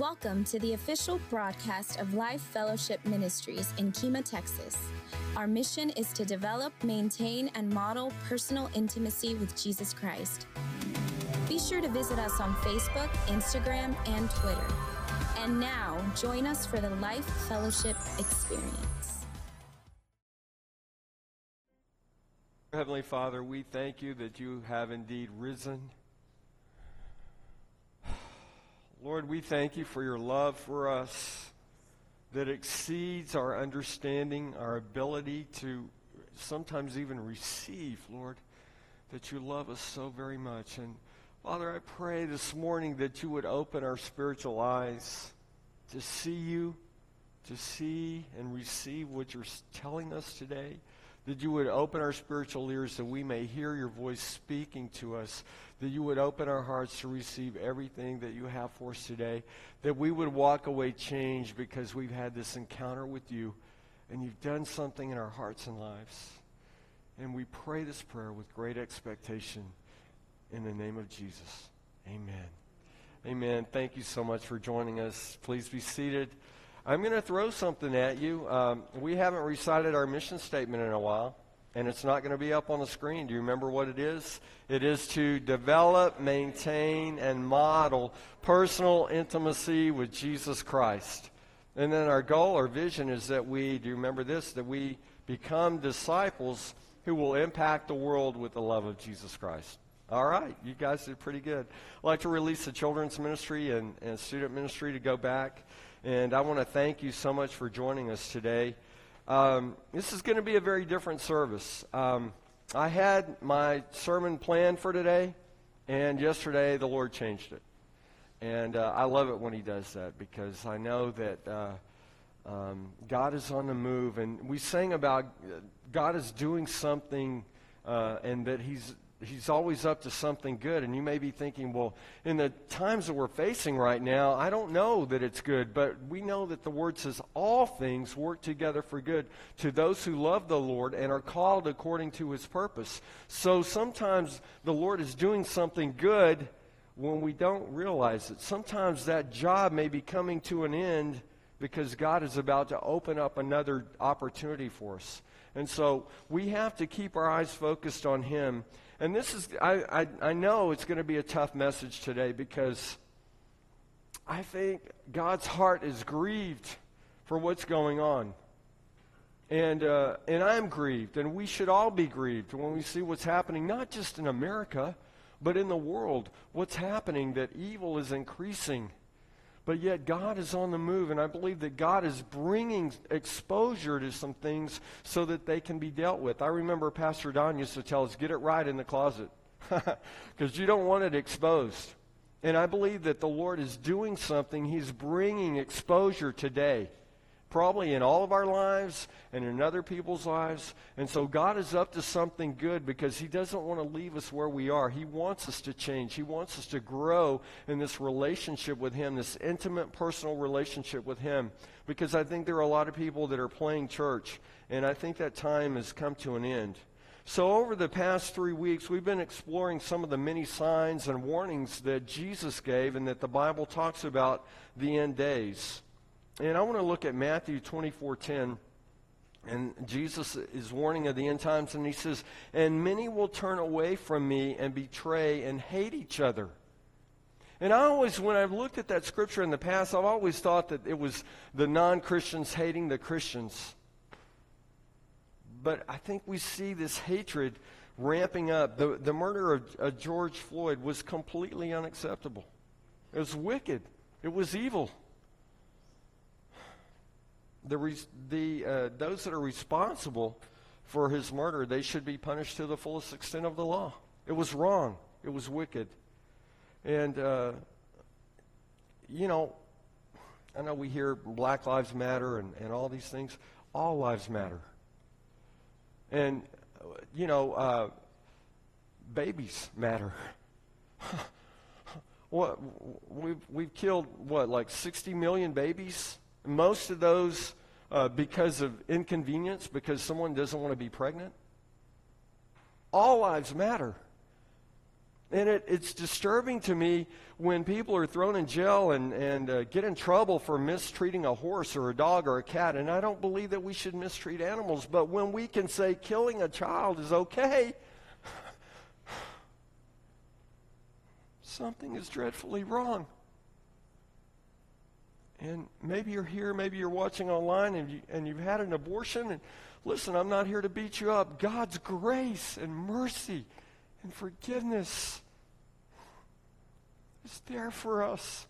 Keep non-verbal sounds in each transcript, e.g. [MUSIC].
Welcome to the official broadcast of Life Fellowship Ministries in Kemah, Texas. Our mission is to develop, maintain, and model personal intimacy with Jesus Christ. Be sure to visit us on Facebook, Instagram, and Twitter. And now, join us for the Life Fellowship experience. Heavenly Father, we thank you that you have indeed risen. Lord, we thank you for your love for us that exceeds our understanding, our ability to sometimes even receive, Lord, that you love us so very much. And Father, I pray this morning that you would open our spiritual eyes to see you, to see and receive what you're telling us today. That you would open our spiritual ears that we may hear your voice speaking to us. That you would open our hearts to receive everything that you have for us today. That we would walk away changed because we've had this encounter with you and you've done something in our hearts and lives. And we pray this prayer with great expectation in the name of Jesus. Amen. Amen. Thank you so much for joining us. Please be seated. I'm going to throw something at you. Um, we haven't recited our mission statement in a while, and it's not going to be up on the screen. Do you remember what it is? It is to develop, maintain, and model personal intimacy with Jesus Christ. And then our goal, our vision is that we, do you remember this? That we become disciples who will impact the world with the love of Jesus Christ. All right, you guys did pretty good. I'd like to release the children's ministry and, and student ministry to go back. And I want to thank you so much for joining us today. Um, this is going to be a very different service. Um, I had my sermon planned for today, and yesterday the Lord changed it. And uh, I love it when He does that because I know that uh, um, God is on the move. And we sang about uh, God is doing something uh, and that He's he's always up to something good. And you may be thinking, well, in the times that we're facing right now, I don't know that it's good, but we know that the word says all things work together for good to those who love the Lord and are called according to his purpose. So sometimes the Lord is doing something good when we don't realize it. Sometimes that job may be coming to an end because God is about to open up another opportunity for us. And so we have to keep our eyes focused on Him and this is, I, I, I know it's going to be a tough message today because I think God's heart is grieved for what's going on. And, uh, and I'm grieved, and we should all be grieved when we see what's happening, not just in America, but in the world. What's happening, that evil is increasing but yet God is on the move, and I believe that God is bringing exposure to some things so that they can be dealt with. I remember Pastor Don used to tell us, get it right in the closet, [LAUGHS] because you don't want it exposed. And I believe that the Lord is doing something. He's bringing exposure today probably in all of our lives and in other people's lives. And so God is up to something good because He doesn't want to leave us where we are. He wants us to change. He wants us to grow in this relationship with Him, this intimate, personal relationship with Him. Because I think there are a lot of people that are playing church, and I think that time has come to an end. So, over the past three weeks, we've been exploring some of the many signs and warnings that Jesus gave and that the Bible talks about the end days. And I want to look at Matthew 24:10. And Jesus is warning of the end times, and he says, And many will turn away from me and betray and hate each other. And I always, when I've looked at that scripture in the past, I've always thought that it was the non Christians hating the Christians. But I think we see this hatred ramping up. The, the murder of, of George Floyd was completely unacceptable, it was wicked, it was evil the, the, uh, those that are responsible for his murder, they should be punished to the fullest extent of the law. It was wrong. It was wicked. And, uh, you know, I know we hear Black Lives Matter and, and all these things. All lives matter. And, you know, uh, babies matter. [LAUGHS] what we've, we've killed, what, like 60 million babies? Most of those uh, because of inconvenience, because someone doesn't want to be pregnant. All lives matter. And it, it's disturbing to me when people are thrown in jail and, and uh, get in trouble for mistreating a horse or a dog or a cat. And I don't believe that we should mistreat animals. But when we can say killing a child is okay, [SIGHS] something is dreadfully wrong. And maybe you're here, maybe you're watching online and, you, and you've had an abortion. And listen, I'm not here to beat you up. God's grace and mercy and forgiveness is there for us.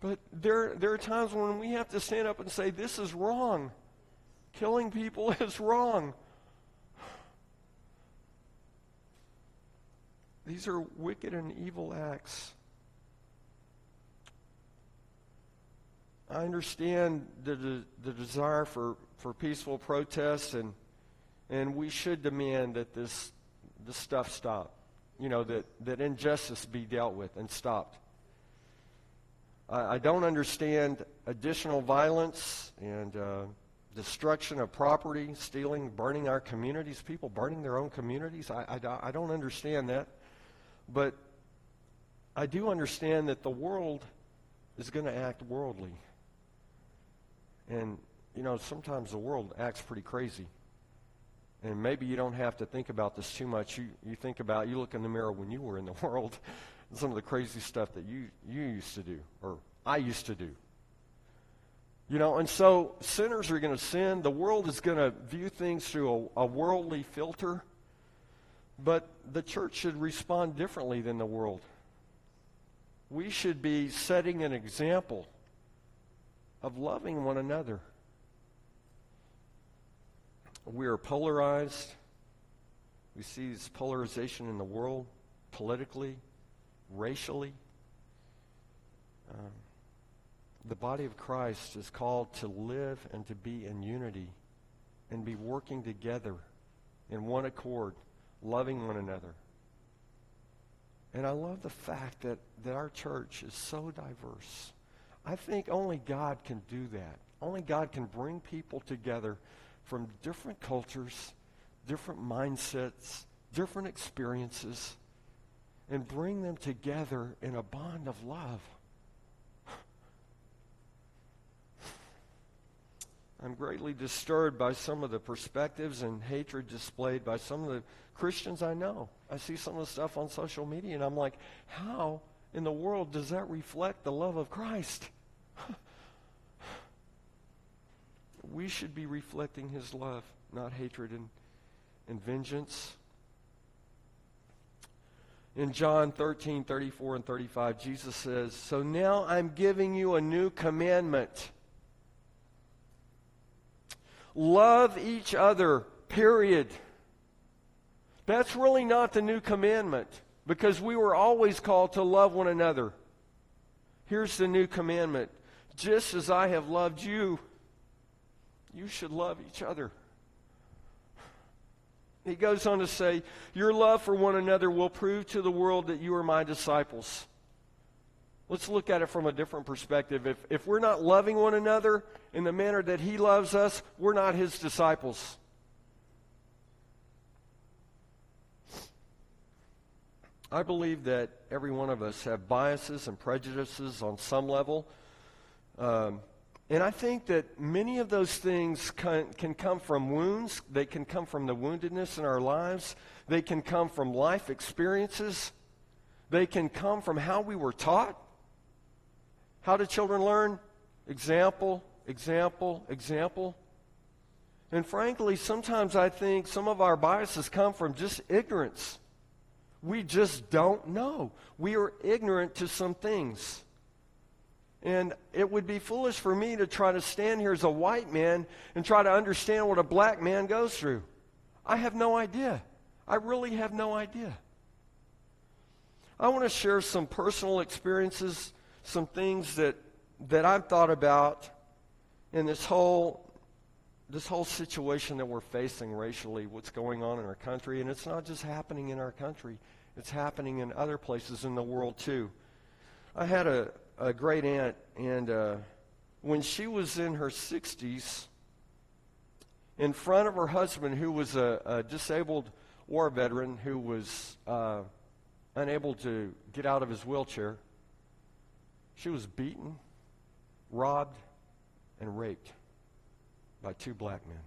But there, there are times when we have to stand up and say, This is wrong. Killing people [LAUGHS] is wrong. These are wicked and evil acts. I understand the, the, the desire for, for peaceful protests, and, and we should demand that this, this stuff stop. You know, that, that injustice be dealt with and stopped. I, I don't understand additional violence and uh, destruction of property, stealing, burning our communities, people burning their own communities. I, I, I don't understand that. But I do understand that the world is going to act worldly. And, you know, sometimes the world acts pretty crazy. And maybe you don't have to think about this too much. You, you think about, you look in the mirror when you were in the [LAUGHS] world, and some of the crazy stuff that you, you used to do, or I used to do. You know, and so sinners are going to sin. The world is going to view things through a, a worldly filter. But the church should respond differently than the world. We should be setting an example of loving one another. We are polarized. We see this polarization in the world, politically, racially. Um, the body of Christ is called to live and to be in unity and be working together in one accord, loving one another. And I love the fact that, that our church is so diverse. I think only God can do that. Only God can bring people together from different cultures, different mindsets, different experiences, and bring them together in a bond of love. [SIGHS] I'm greatly disturbed by some of the perspectives and hatred displayed by some of the Christians I know. I see some of the stuff on social media, and I'm like, how in the world does that reflect the love of Christ? [LAUGHS] we should be reflecting his love, not hatred and, and vengeance. In John 13, 34, and 35, Jesus says, So now I'm giving you a new commandment. Love each other, period. That's really not the new commandment because we were always called to love one another. Here's the new commandment just as I have loved you, you should love each other. He goes on to say, Your love for one another will prove to the world that you are my disciples. Let's look at it from a different perspective. If, if we're not loving one another in the manner that He loves us, we're not His disciples. I believe that every one of us have biases and prejudices on some level. Um, and I think that many of those things can, can, come from wounds. They can come from the woundedness in our lives. They can come from life experiences. They can come from how we were taught. How do children learn? Example, example, example. And frankly, sometimes I think some of our biases come from just ignorance. We just don't know. We are ignorant to some things. And it would be foolish for me to try to stand here as a white man and try to understand what a black man goes through. I have no idea. I really have no idea. I want to share some personal experiences, some things that, that I've thought about in this whole, this whole situation that we're facing racially, what's going on in our country. And it's not just happening in our country, it's happening in other places in the world too. I had a, a great aunt, and uh, when she was in her 60s, in front of her husband, who was a, a disabled war veteran who was uh, unable to get out of his wheelchair. She was beaten, robbed, and raped by two black men.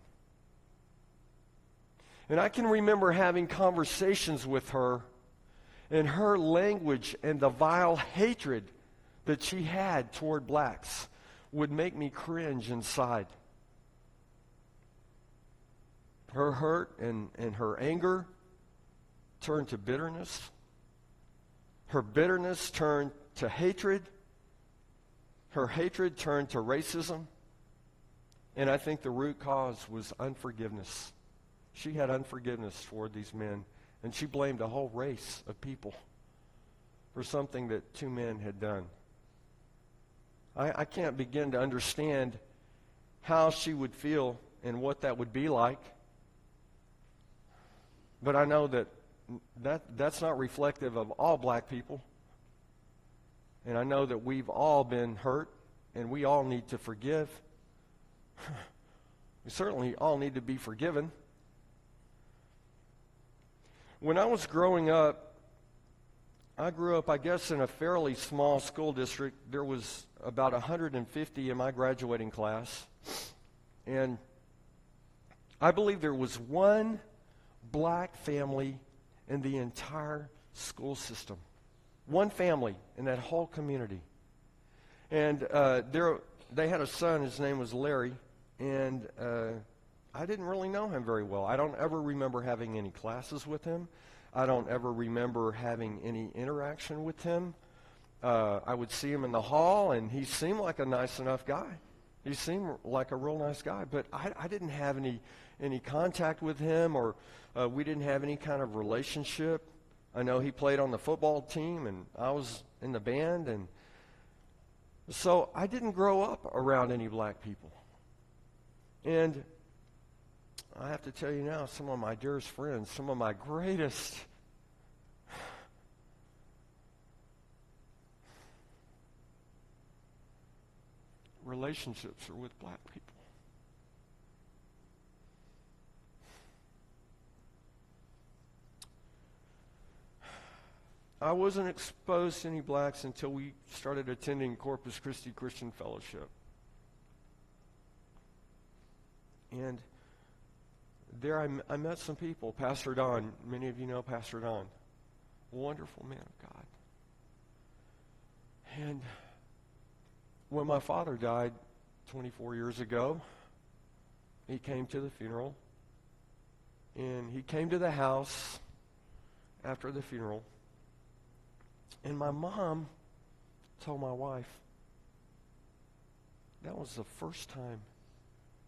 And I can remember having conversations with her, and her language and the vile hatred that she had toward blacks would make me cringe inside. Her hurt and, and her anger turned to bitterness. Her bitterness turned to hatred. Her hatred turned to racism. And I think the root cause was unforgiveness. She had unforgiveness toward these men, and she blamed a whole race of people for something that two men had done. I, I can't begin to understand how she would feel and what that would be like. But I know that, that that's not reflective of all black people. And I know that we've all been hurt and we all need to forgive. [SIGHS] we certainly all need to be forgiven. When I was growing up, I grew up, I guess, in a fairly small school district. There was about 150 in my graduating class. And I believe there was one black family in the entire school system. One family in that whole community. And uh, there, they had a son, his name was Larry, and uh, I didn't really know him very well. I don't ever remember having any classes with him. I don't ever remember having any interaction with him. Uh, I would see him in the hall, and he seemed like a nice enough guy. He seemed like a real nice guy, but I, I didn't have any any contact with him, or uh, we didn't have any kind of relationship. I know he played on the football team, and I was in the band, and so I didn't grow up around any black people. And I have to tell you now, some of my dearest friends, some of my greatest relationships are with black people. I wasn't exposed to any blacks until we started attending Corpus Christi Christian Fellowship. And there I, I met some people. Pastor Don, many of you know Pastor Don. Wonderful man of God. And when my father died 24 years ago, he came to the funeral. And he came to the house after the funeral. And my mom told my wife that was the first time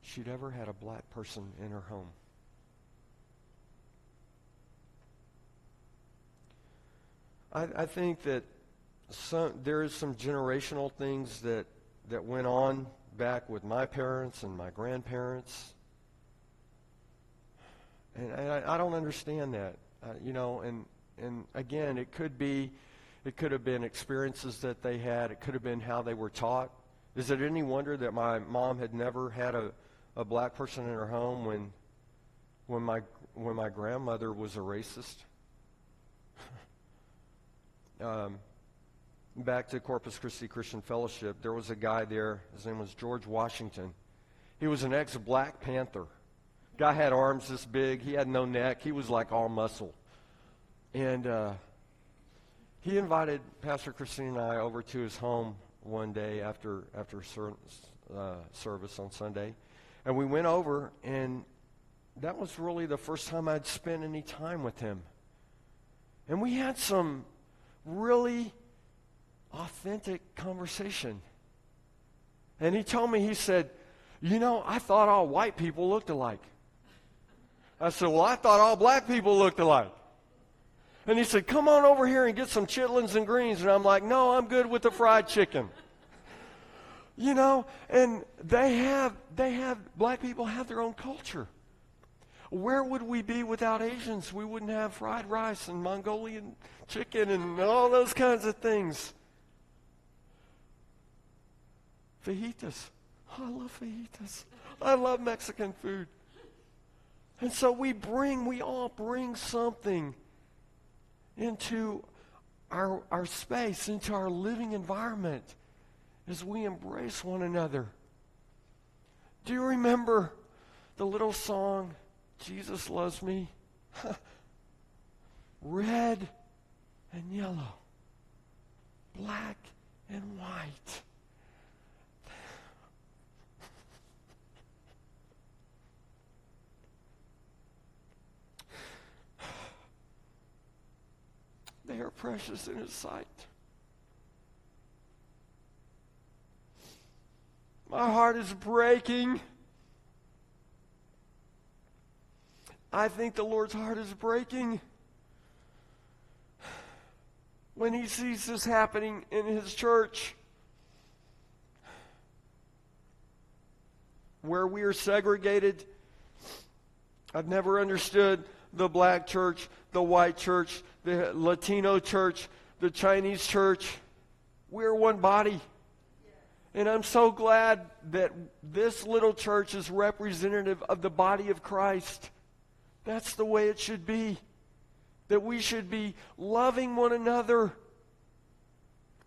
she'd ever had a black person in her home. I, I think that some, there is some generational things that, that went on back with my parents and my grandparents. And, and I, I, don't understand that. Uh, you know, and, and again, it could be it could have been experiences that they had. It could have been how they were taught. Is it any wonder that my mom had never had a, a black person in her home when, when, my, when my grandmother was a racist? [LAUGHS] um, back to Corpus Christi Christian Fellowship, there was a guy there. His name was George Washington. He was an ex Black Panther. Guy had arms this big. He had no neck. He was like all muscle. And uh, he invited Pastor Christine and I over to his home one day after after uh, service on Sunday, and we went over, and that was really the first time I'd spent any time with him. And we had some really authentic conversation. And he told me, he said, You know, I thought all white people looked alike. I said, Well, I thought all black people looked alike. And he said, Come on over here and get some chitlins and greens. And I'm like, No, I'm good with the fried chicken. You know, and they have, they have, black people have their own culture. Where would we be without Asians? We wouldn't have fried rice and Mongolian chicken and all those kinds of things. Fajitas. Oh, I love fajitas. I love Mexican food. And so we bring, we all bring something into our, our space, into our living environment as we embrace one another. Do you remember the little song, Jesus Loves Me? [LAUGHS] Red and yellow, black and white. [SIGHS] They are precious in His sight. My heart is breaking. I think the Lord's heart is breaking when He sees this happening in His church. Where we are segregated. I've never understood the black church, the white church, the Latino church, the Chinese church. We're one body. And I'm so glad that this little church is representative of the body of Christ. That's the way it should be. That we should be loving one another.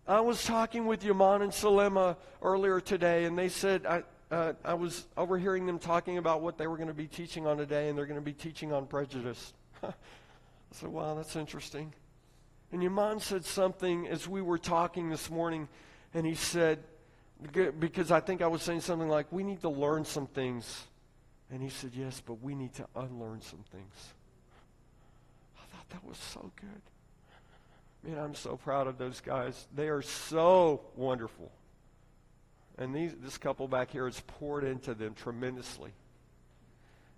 I was talking with Yaman and Salema earlier today, and they said, I, uh, I was overhearing them talking about what they were going to be teaching on today, and they're going to be teaching on prejudice. [LAUGHS] I said, wow, that's interesting. And Yaman said something as we were talking this morning, and he said, because I think I was saying something like, we need to learn some things. And he said, yes, but we need to unlearn some things. I thought that was so good. Man, I'm so proud of those guys. They are so wonderful. And these, this couple back here has poured into them tremendously.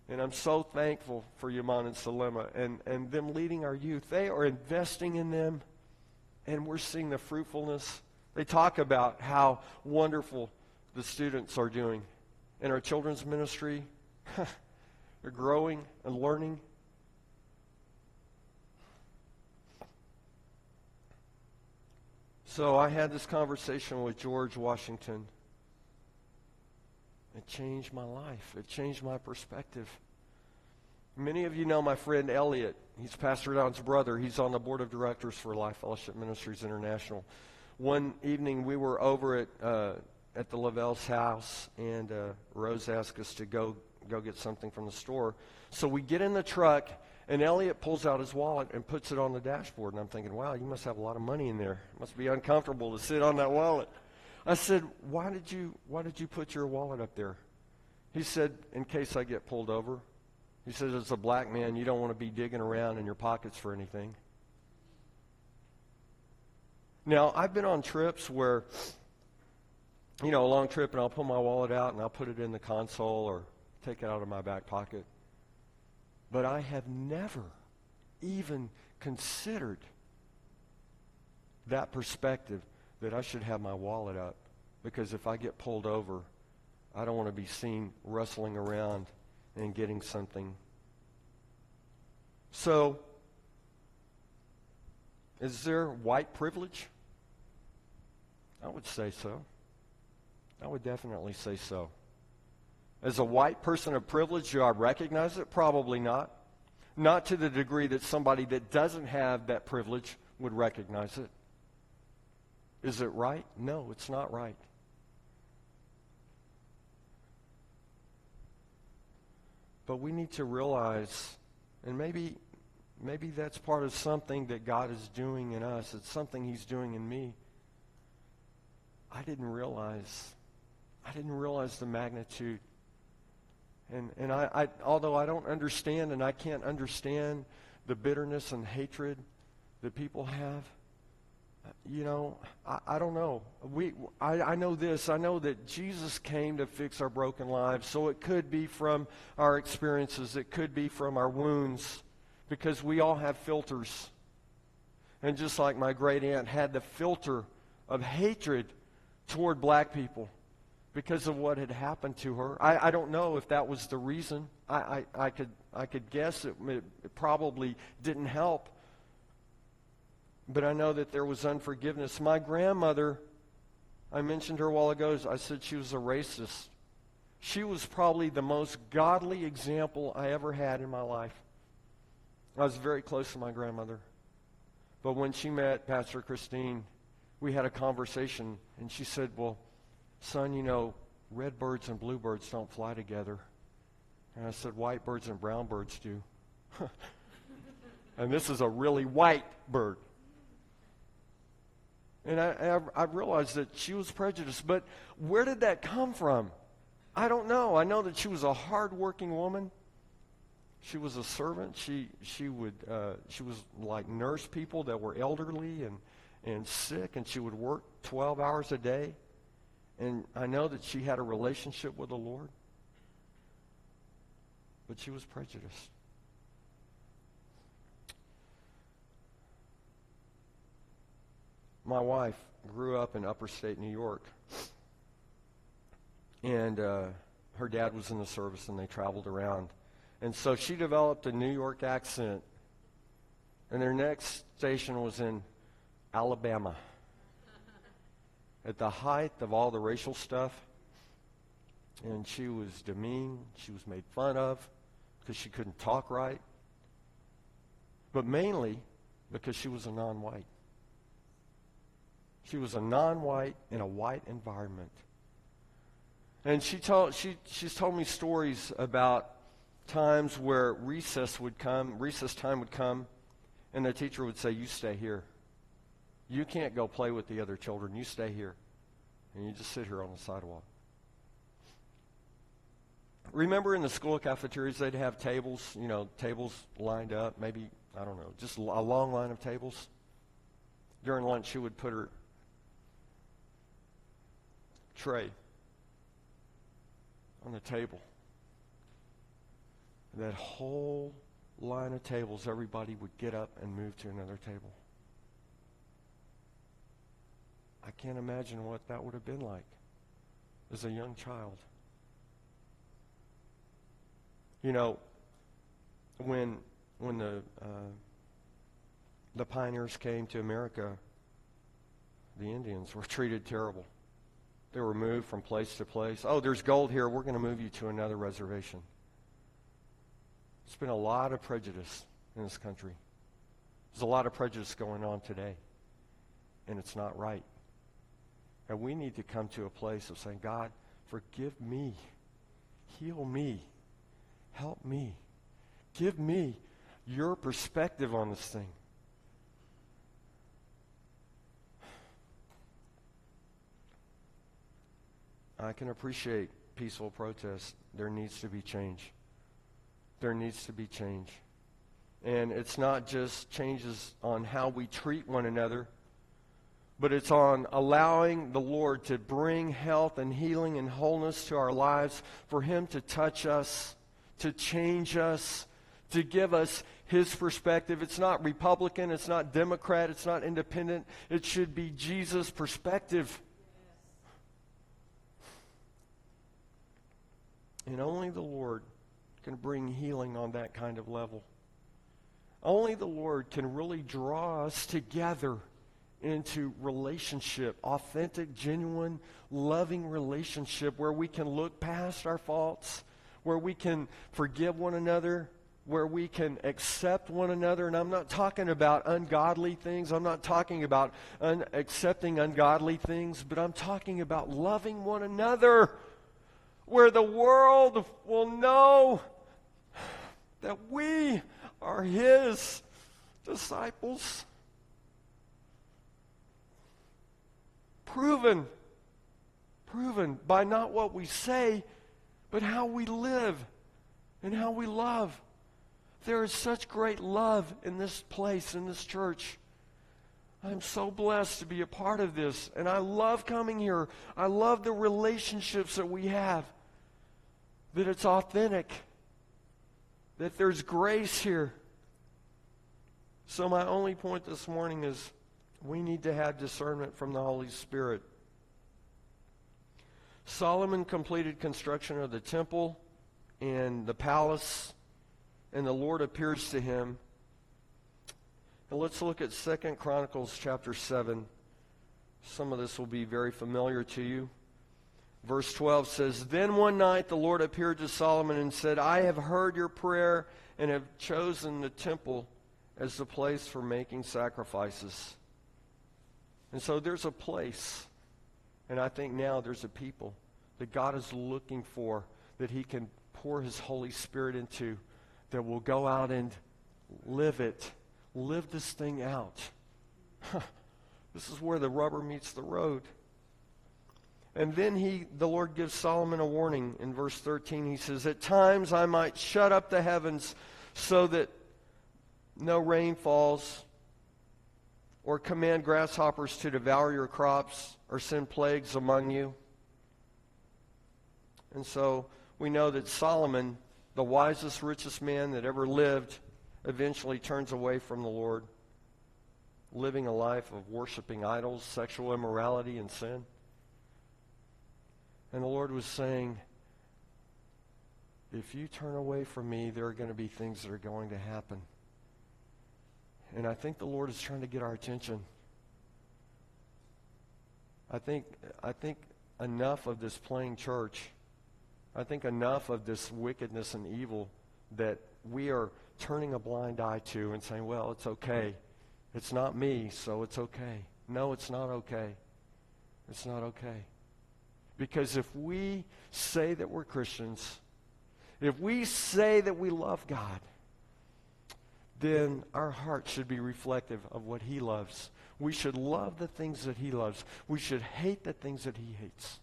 And I'm so thankful for Yaman and Salema and, and them leading our youth. They are investing in them, and we're seeing the fruitfulness. They talk about how wonderful the students are doing in our children's ministry. [LAUGHS] They're growing and learning. So I had this conversation with George Washington. It changed my life. It changed my perspective. Many of you know my friend Elliot. He's Pastor Don's brother. He's on the board of directors for Life Fellowship Ministries International. One evening we were over at uh, at the Lavelle's house, and uh, Rose asked us to go go get something from the store. So we get in the truck, and Elliot pulls out his wallet and puts it on the dashboard. And I'm thinking, wow, you must have a lot of money in there. It must be uncomfortable to sit on that wallet. I said, why did you, why did you put your wallet up there? He said, in case I get pulled over. He says, as a black man, you don't want to be digging around in your pockets for anything. Now, I've been on trips where, you know, a long trip, and I'll pull my wallet out and I'll put it in the console or take it out of my back pocket. But I have never even considered that perspective that I should have my wallet up because if I get pulled over, I don't want to be seen rustling around and getting something. So, is there white privilege? I would say so. I would definitely say so. As a white person of privilege, do I recognize it? Probably not. Not to the degree that somebody that doesn't have that privilege would recognize it. Is it right? No, it's not right. But we need to realize, and maybe, maybe that's part of something that God is doing in us. It's something He's doing in me. I didn't realize. I didn't realize the magnitude. And, and I, I, although I don't understand and I can't understand the bitterness and hatred that people have, you know, I, I don't know. We, I, I know this. I know that Jesus came to fix our broken lives. So it could be from our experiences, it could be from our wounds, because we all have filters. And just like my great aunt had the filter of hatred toward black people because of what had happened to her. I, I don't know if that was the reason. I, I, I could, I could guess it, it probably didn't help. But I know that there was unforgiveness. My grandmother, I mentioned her a while ago, I said she was a racist. She was probably the most godly example I ever had in my life. I was very close to my grandmother. But when she met Pastor Christine, we had a conversation, and she said, Well, son, you know, red birds and bluebirds don't fly together. And I said, White birds and brown birds do. [LAUGHS] and this is a really white bird. And I, I, realized that she was prejudiced. But where did that come from? I don't know. I know that she was a hardworking woman. She was a servant. She, she, would, uh, she was like nurse people that were elderly and, and sick, and she would work 12 hours a day. And I know that she had a relationship with the Lord. But she was prejudiced. my wife grew up in upper state New York. And uh, her dad was in the service and they traveled around. And so she developed a New York accent. And their next station was in Alabama. At the height of all the racial stuff. And she was demeaned. She was made fun of because she couldn't talk right. But mainly because she was a non white. She was a non-white in a white environment. And she told, she, she's told me stories about times where recess would come, recess time would come, and the teacher would say, You stay here. You can't go play with the other children. You stay here. And you just sit here on the sidewalk. Remember in the school cafeterias, they'd have tables, you know, tables lined up, maybe, I don't know, just a long line of tables. During lunch, she would put her tray on the table. And That whole line of tables, everybody would get up and move to another table. I can't imagine what that would have been like as a young child. You know, when when the uh, the pioneers came to America, the Indians were treated terrible. They were moved from place to place. Oh, there's gold here. We're going to move you to another reservation. There's been a lot of prejudice in this country. There's a lot of prejudice going on today, and it's not right. And we need to come to a place of saying, God, forgive me, heal me, help me, give me your perspective on this thing. I can appreciate peaceful protest. There needs to be change. There needs to be change. And it's not just changes on how we treat one another, but it's on allowing the Lord to bring health and healing and wholeness to our lives, for Him to touch us, to change us, to give us His perspective. It's not Republican, it's not Democrat, it's not independent. It should be Jesus' perspective. And only the Lord can bring healing on that kind of level. Only the Lord can really draw us together into relationship, authentic, genuine, loving relationship where we can look past our faults, where we can forgive one another, where we can accept one another. And I'm not talking about ungodly things, I'm not talking about un- accepting ungodly things, but I'm talking about loving one another where the world will know that we are His disciples. Proven, proven by not what we say, but how we live and how we love. There is such great love in this place, in this church. I'm so blessed to be a part of this, and I love coming here. I love the relationships that we have that it's authentic, that there's grace here. So, my only point this morning is we need to have discernment from the Holy Spirit. Solomon completed construction of the temple and the palace, and the Lord appears to him. And let's look at Second Chronicles chapter 7. Some of this will be very familiar to you. Verse 12 says, Then one night the Lord appeared to Solomon and said, I have heard your prayer and have chosen the temple as the place for making sacrifices. And so there's a place, and I think now there's a people that God is looking for that He can pour His Holy Spirit into that will go out and live it, live this thing out. [LAUGHS] this is where the rubber meets the road. And then he, the Lord gives Solomon a warning in verse 13. He says, At times I might shut up the heavens so that no rain falls, or command grasshoppers to devour your crops, or send plagues among you. And so we know that Solomon, the wisest, richest man that ever lived, eventually turns away from the Lord, living a life of worshiping idols, sexual immorality, and sin. And the Lord was saying, if you turn away from me, there are going to be things that are going to happen. And I think the Lord is trying to get our attention. I think, I think enough of this playing church, I think enough of this wickedness and evil that we are turning a blind eye to and saying, well, it's okay. It's not me, so it's okay. No, it's not okay. It's not okay. Because if we say that we're Christians, if we say that we love God, then our heart should be reflective of what He loves. We should love the things that He loves. We should hate the things that He hates.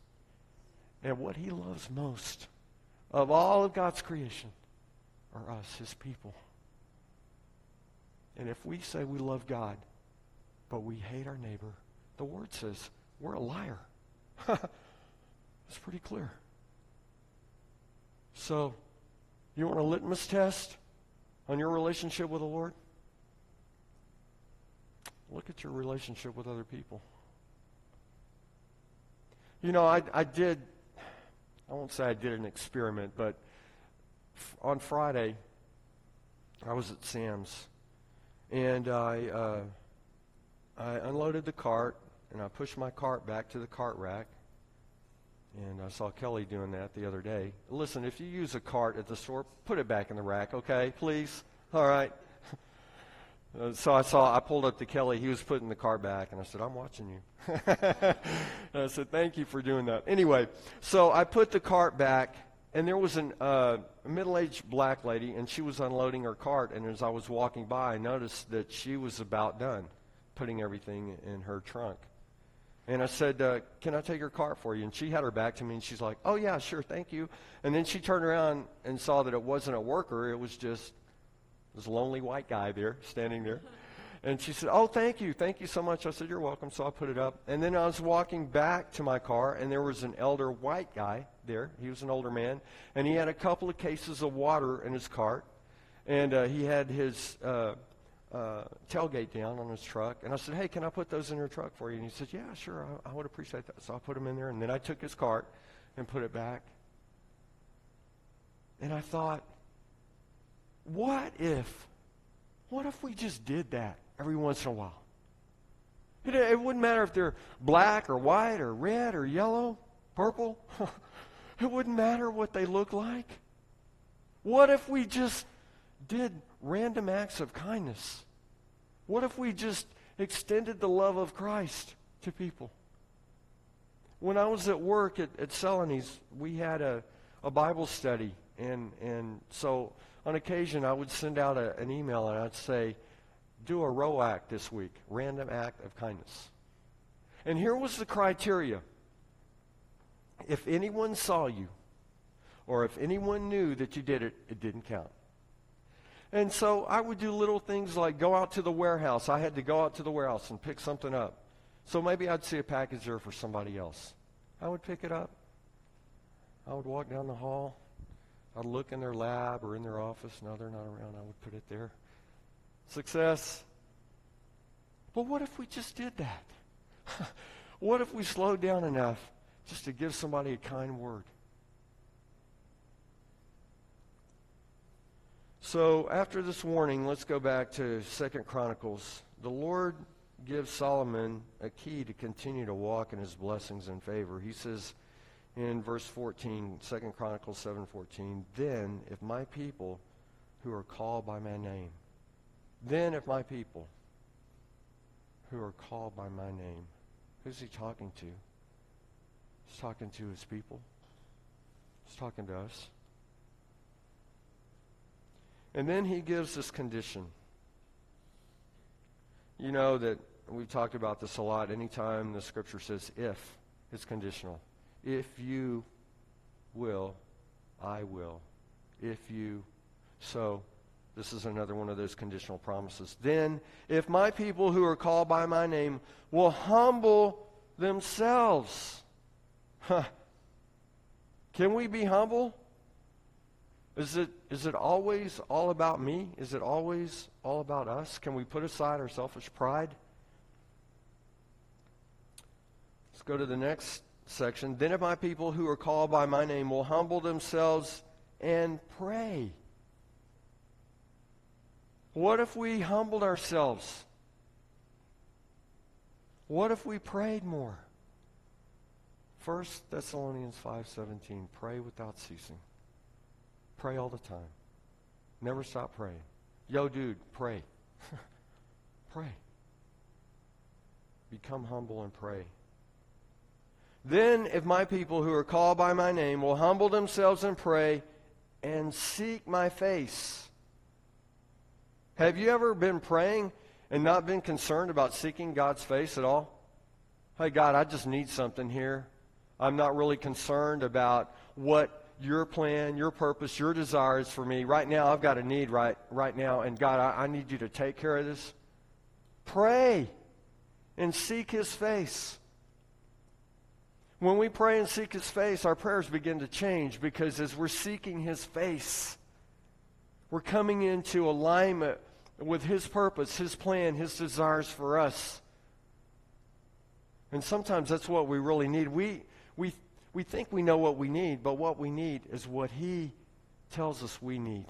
And what He loves most of all of God's creation are us, His people. And if we say we love God, but we hate our neighbor, the Word says we're a liar. [LAUGHS] It's pretty clear. So, you want a litmus test on your relationship with the Lord? Look at your relationship with other people. You know, I, I did, I won't say I did an experiment, but f- on Friday, I was at Sam's, and I, uh, I unloaded the cart, and I pushed my cart back to the cart rack, and I saw Kelly doing that the other day. Listen, if you use a cart at the store, put it back in the rack, okay? Please? All right. [LAUGHS] Uh, so I saw, I pulled up to Kelly. He was putting the cart back, and I said, I'm watching you. [LAUGHS] I said, Thank you for doing that. Anyway, so I put the cart back, and there was uh, a middle aged black lady, and she was unloading her cart. And as I was walking by, I noticed that she was about done putting everything in her trunk. And I said, uh, Can I take your cart for you? And she had her back to me and she's like, Oh, yeah, sure, thank you. And then she turned around and saw that it wasn't a worker, it was just this lonely white guy there, standing there. And she said, Oh, thank you, thank you so much. I said, You're welcome. So I put it up. And then I was walking back to my car and there was an elder white guy there. He was an older man. And he had a couple of cases of water in his cart. And uh, he had his. Uh, uh, tailgate down on his truck. And I said, hey, can I put those in your truck for you? And he said, yeah, sure, I, I would appreciate that. So I put them in there, and then I took his cart and put it back. And I thought, what if, what if we just did that every once in a while? It, it wouldn't matter if they're black or white or red or yellow, purple. [LAUGHS] it wouldn't matter what they look like. What if we just did random acts of kindness? What if we just extended the love of Christ to people? When I was at work at, at we had a, a Bible study. And, and so on occasion, I would send out a, an email and I'd say, do a row act this week, random act of kindness. And here was the criteria. If anyone saw you, or if anyone knew that you did it, it didn't count. And so I would do little things like go out to the warehouse. I had to go out to the warehouse and pick something up. So maybe I'd see a package there for somebody else. I would pick it up. I would walk down the hall. I'd look in their lab or in their office. No, they're not around. I would put it there. Success. But what if we just did that? [LAUGHS] what if we slowed down enough just to give somebody a kind word? So after this warning, let's go back to Second Chronicles. The Lord gives Solomon a key to continue to walk in his blessings and favor. He says in verse 14, 2 Chronicles 7:14, then if my people who are called by my name, then if my people who are called by my name, who's he talking to? He's talking to his people. He's talking to us. And then he gives this condition. You know that we've talked about this a lot. Anytime the scripture says if, it's conditional. If you will, I will. If you so, this is another one of those conditional promises. Then, if my people who are called by my name will humble themselves. Huh. Can we be humble? Is it, is it always all about me? Is it always all about us? Can we put aside our selfish pride? Let's go to the next section. Then if my people who are called by my name will humble themselves and pray. What if we humbled ourselves? What if we prayed more? 1 Thessalonians 5:17 pray without ceasing. Pray all the time. Never stop praying. Yo dude, pray. [LAUGHS] pray. Become humble and pray. Then, if my people who are called by my name will humble themselves and pray and seek my face. Have you ever been praying and not been concerned about seeking God's face at all? Hey, God, I just need something here. I'm not really concerned about what your plan, your purpose, your desires for me. Right now, I've got a need right, right now, and God, I, I need you to take care of this. Pray and seek His face. When we pray and seek His face, our prayers begin to change because as we're seeking His face, we're coming into alignment with His purpose, His plan, His desires for us. And sometimes that's what we really need. We, we, think we know what we need, but what we need is what He tells us we need.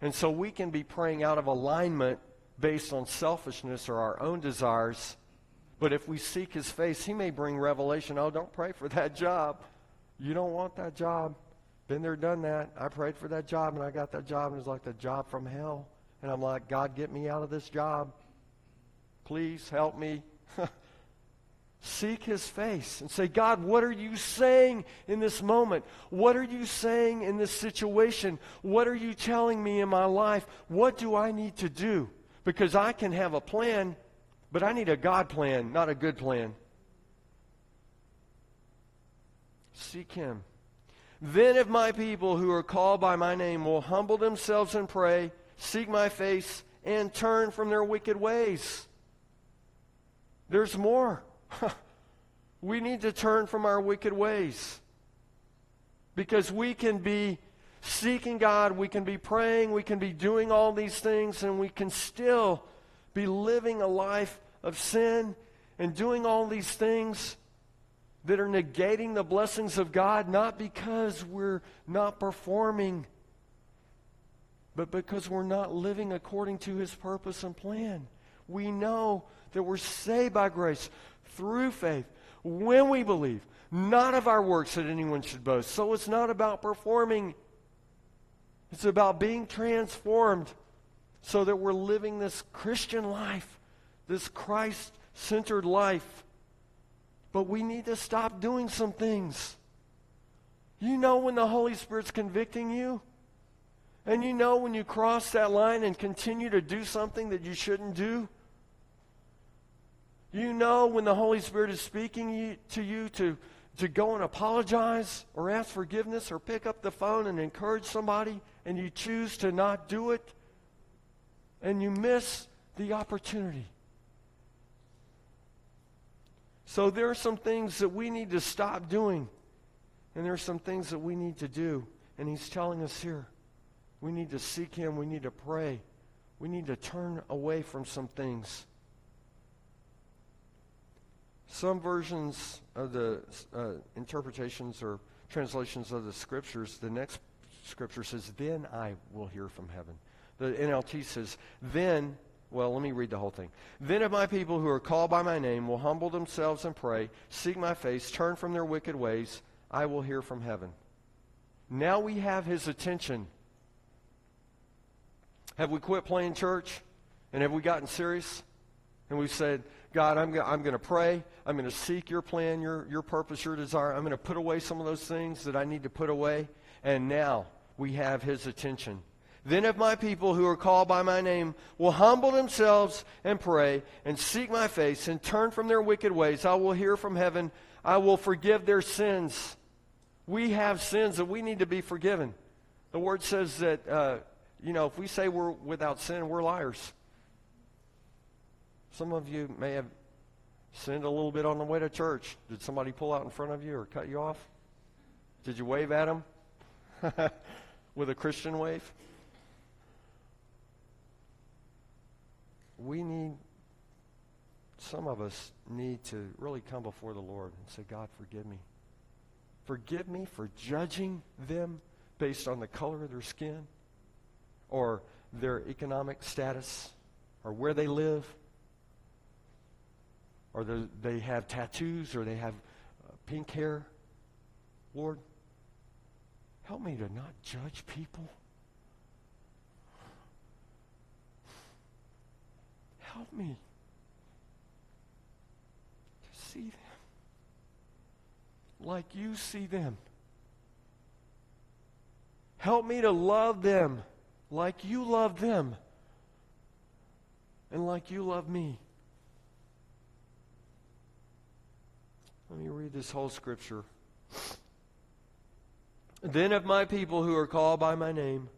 And so we can be praying out of alignment based on selfishness or our own desires but if we seek his face, he may bring revelation. Oh, don't pray for that job. You don't want that job. Been there, done that. I prayed for that job and I got that job and it's like the job from hell. And I'm like, God, get me out of this job. Please help me. [LAUGHS] Seek his face and say, God, what are you saying in this moment? What are you saying in this situation? What are you telling me in my life? What do I need to do? Because I can have a plan but I need a God plan, not a good plan. Seek Him. Then, if my people who are called by my name will humble themselves and pray, seek my face, and turn from their wicked ways. There's more. [LAUGHS] we need to turn from our wicked ways. Because we can be seeking God, we can be praying, we can be doing all these things, and we can still be living a life of sin and doing all these things that are negating the blessings of God, not because we're not performing, but because we're not living according to His purpose and plan. We know that we're saved by grace through faith when we believe, not of our works that anyone should boast. So it's not about performing, it's about being transformed so that we're living this Christian life, this Christ centered life. But we need to stop doing some things. You know when the Holy Spirit's convicting you? And you know when you cross that line and continue to do something that you shouldn't do? You know when the Holy Spirit is speaking to you to, to go and apologize or ask forgiveness or pick up the phone and encourage somebody and you choose to not do it? and you miss the opportunity. So there are some things that we need to stop doing, and there are some things that we need to do. And he's telling us here we need to seek him, we need to pray, we need to turn away from some things. Some versions of the uh, interpretations or translations of the scriptures, the next scripture says, Then I will hear from heaven. The NLT says, Then, well, let me read the whole thing. Then if my people who are called by my name will humble themselves and pray, seek my face, turn from their wicked ways, I will hear from heaven. Now we have his attention. Have we quit playing church? And have we gotten serious? And we've said, God, I'm, I'm going to pray. I'm going to seek your plan, your, your purpose, your desire. I'm going to put away some of those things that I need to put away. And now we have his attention. Then if my people who are called by my name will humble themselves and pray and seek my face and turn from their wicked ways, I will hear from heaven. I will forgive their sins. We have sins that we need to be forgiven. The word says that, uh, you know, if we say we're without sin, we're liars. Some of you may have sinned a little bit on the way to church. Did somebody pull out in front of you or cut you off? Did you wave at them [LAUGHS] with a Christian wave? We need, some of us need to really come before the Lord and say, God, forgive me. Forgive me for judging them based on the color of their skin or their economic status or where they live or they have tattoos or they have uh, pink hair. Lord, help me to not judge people. Help me to see them like you see them. Help me to love them like you love them and like you love me. Let me read this whole scripture. Then, if my people who are called by my name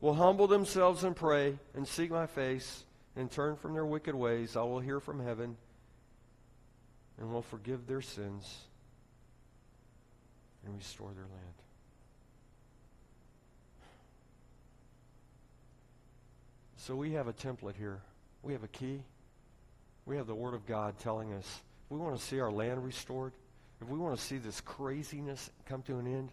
will humble themselves and pray and seek my face and turn from their wicked ways, I will hear from heaven and will forgive their sins and restore their land. So we have a template here. We have a key. We have the Word of God telling us if we want to see our land restored, if we want to see this craziness come to an end,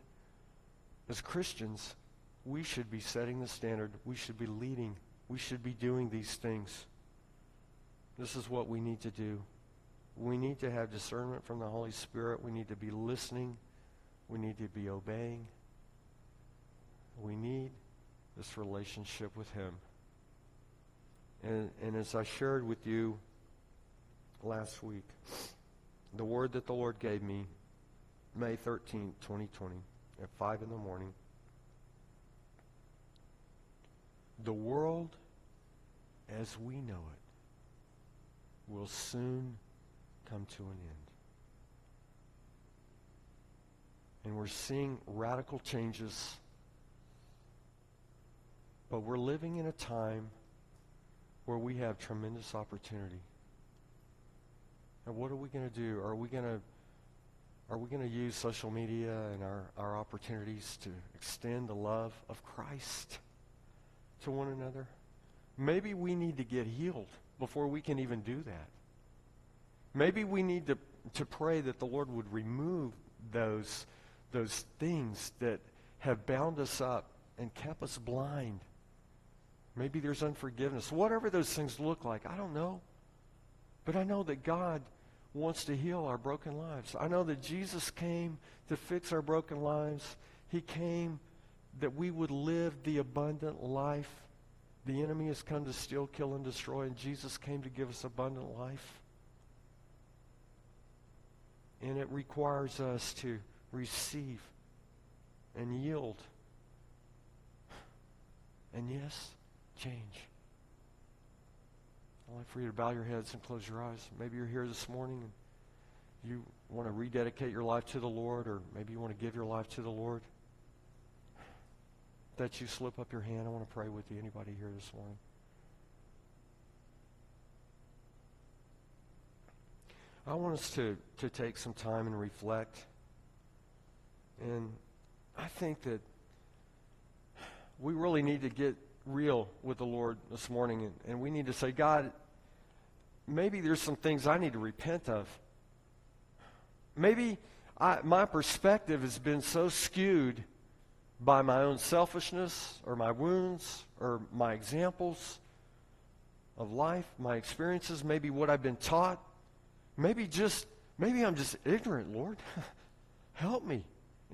as Christians, we should be setting the standard. We should be leading. We should be doing these things. This is what we need to do. We need to have discernment from the Holy Spirit. We need to be listening. We need to be obeying. We need this relationship with Him. And, and as I shared with you last week, the word that the Lord gave me May 13, 2020, at 5 in the morning. The world as we know it will soon come to an end. And we're seeing radical changes. But we're living in a time where we have tremendous opportunity. And what are we going to do? Are we going to are we going to use social media and our, our opportunities to extend the love of Christ to one another? Maybe we need to get healed before we can even do that. Maybe we need to, to pray that the Lord would remove those, those things that have bound us up and kept us blind. Maybe there's unforgiveness. Whatever those things look like, I don't know. But I know that God wants to heal our broken lives. I know that Jesus came to fix our broken lives. He came that we would live the abundant life. The enemy has come to steal, kill, and destroy, and Jesus came to give us abundant life. And it requires us to receive and yield. And yes, change. I'd like for you to bow your heads and close your eyes. Maybe you're here this morning and you want to rededicate your life to the Lord, or maybe you want to give your life to the Lord. That you slip up your hand. I want to pray with you. Anybody here this morning? I want us to, to take some time and reflect. And I think that we really need to get real with the Lord this morning, and, and we need to say, God, maybe there's some things I need to repent of. Maybe I, my perspective has been so skewed by my own selfishness or my wounds or my examples of life, my experiences, maybe what I've been taught. Maybe just, maybe I'm just ignorant, Lord. [LAUGHS] Help me.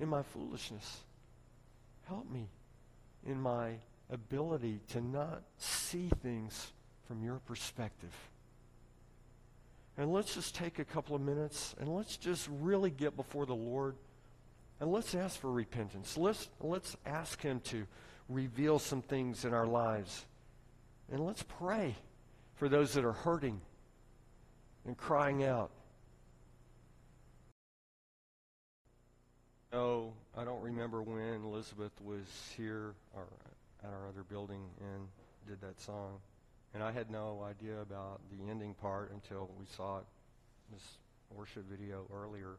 in my foolishness. Help me in my ability to not see things from your perspective. And let's just take a couple of minutes and let's just really get before the Lord and let's ask for repentance. Let's, let's ask Him to reveal some things in our lives. And let's pray for those that are hurting and crying out. No, I don't remember when Elizabeth was here or at our other building and did that song. And I had no idea about the ending part until we saw it, this worship video earlier.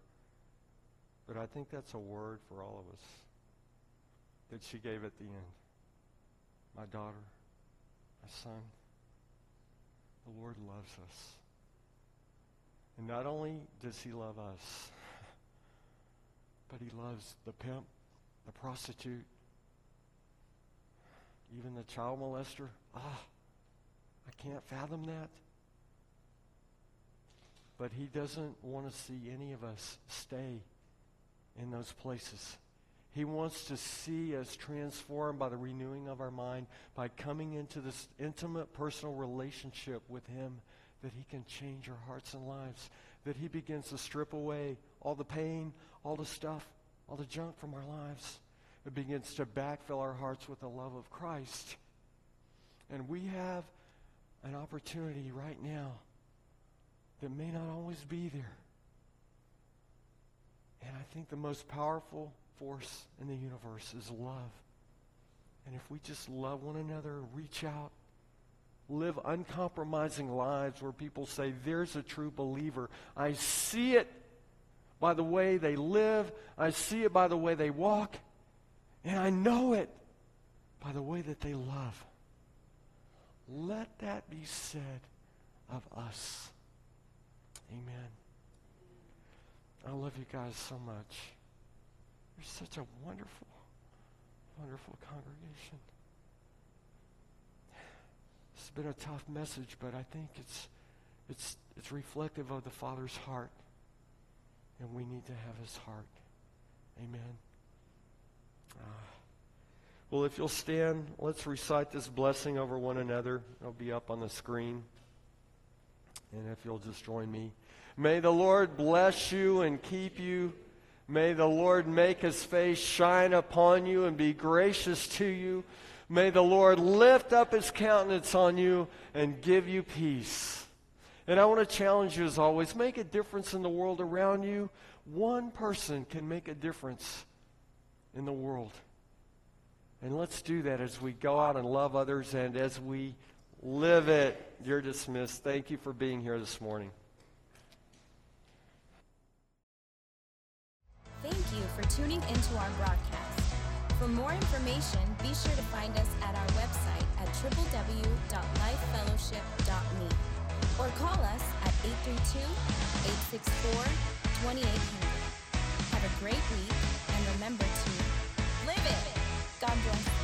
But I think that's a word for all of us that she gave at the end. My daughter, my son, the Lord loves us. And not only does he love us, [LAUGHS] but he loves the pimp, the prostitute, even the child molester. Ah, I can't fathom that. But he doesn't want to see any of us stay in those places. He wants to see us transformed by the renewing of our mind, by coming into this intimate personal relationship with Him, that He can change our hearts and lives, that He begins to strip away all the pain, all the stuff, all the junk from our lives. It begins to backfill our hearts with the love of Christ. And we have an opportunity right now that may not always be there. And I think the most powerful force in the universe is love. And if we just love one another, reach out, live uncompromising lives where people say, There's a true believer. I see it by the way they live, I see it by the way they walk, and I know it by the way that they love. Let that be said of us. Amen. I love you guys so much. You're such a wonderful, wonderful congregation. It's been a tough message, but I think it's, it's, it's reflective of the Father's heart. And we need to have his heart. Amen. Uh, well, if you'll stand, let's recite this blessing over one another. It'll be up on the screen. And if you'll just join me. May the Lord bless you and keep you. May the Lord make his face shine upon you and be gracious to you. May the Lord lift up his countenance on you and give you peace. And I want to challenge you, as always, make a difference in the world around you. One person can make a difference in the world. And let's do that as we go out and love others and as we live it. You're dismissed. Thank you for being here this morning. Thank you for tuning into our broadcast. For more information, be sure to find us at our website at www.lifefellowship.me or call us at 832-864-2800. Have a great week and remember to. God bless.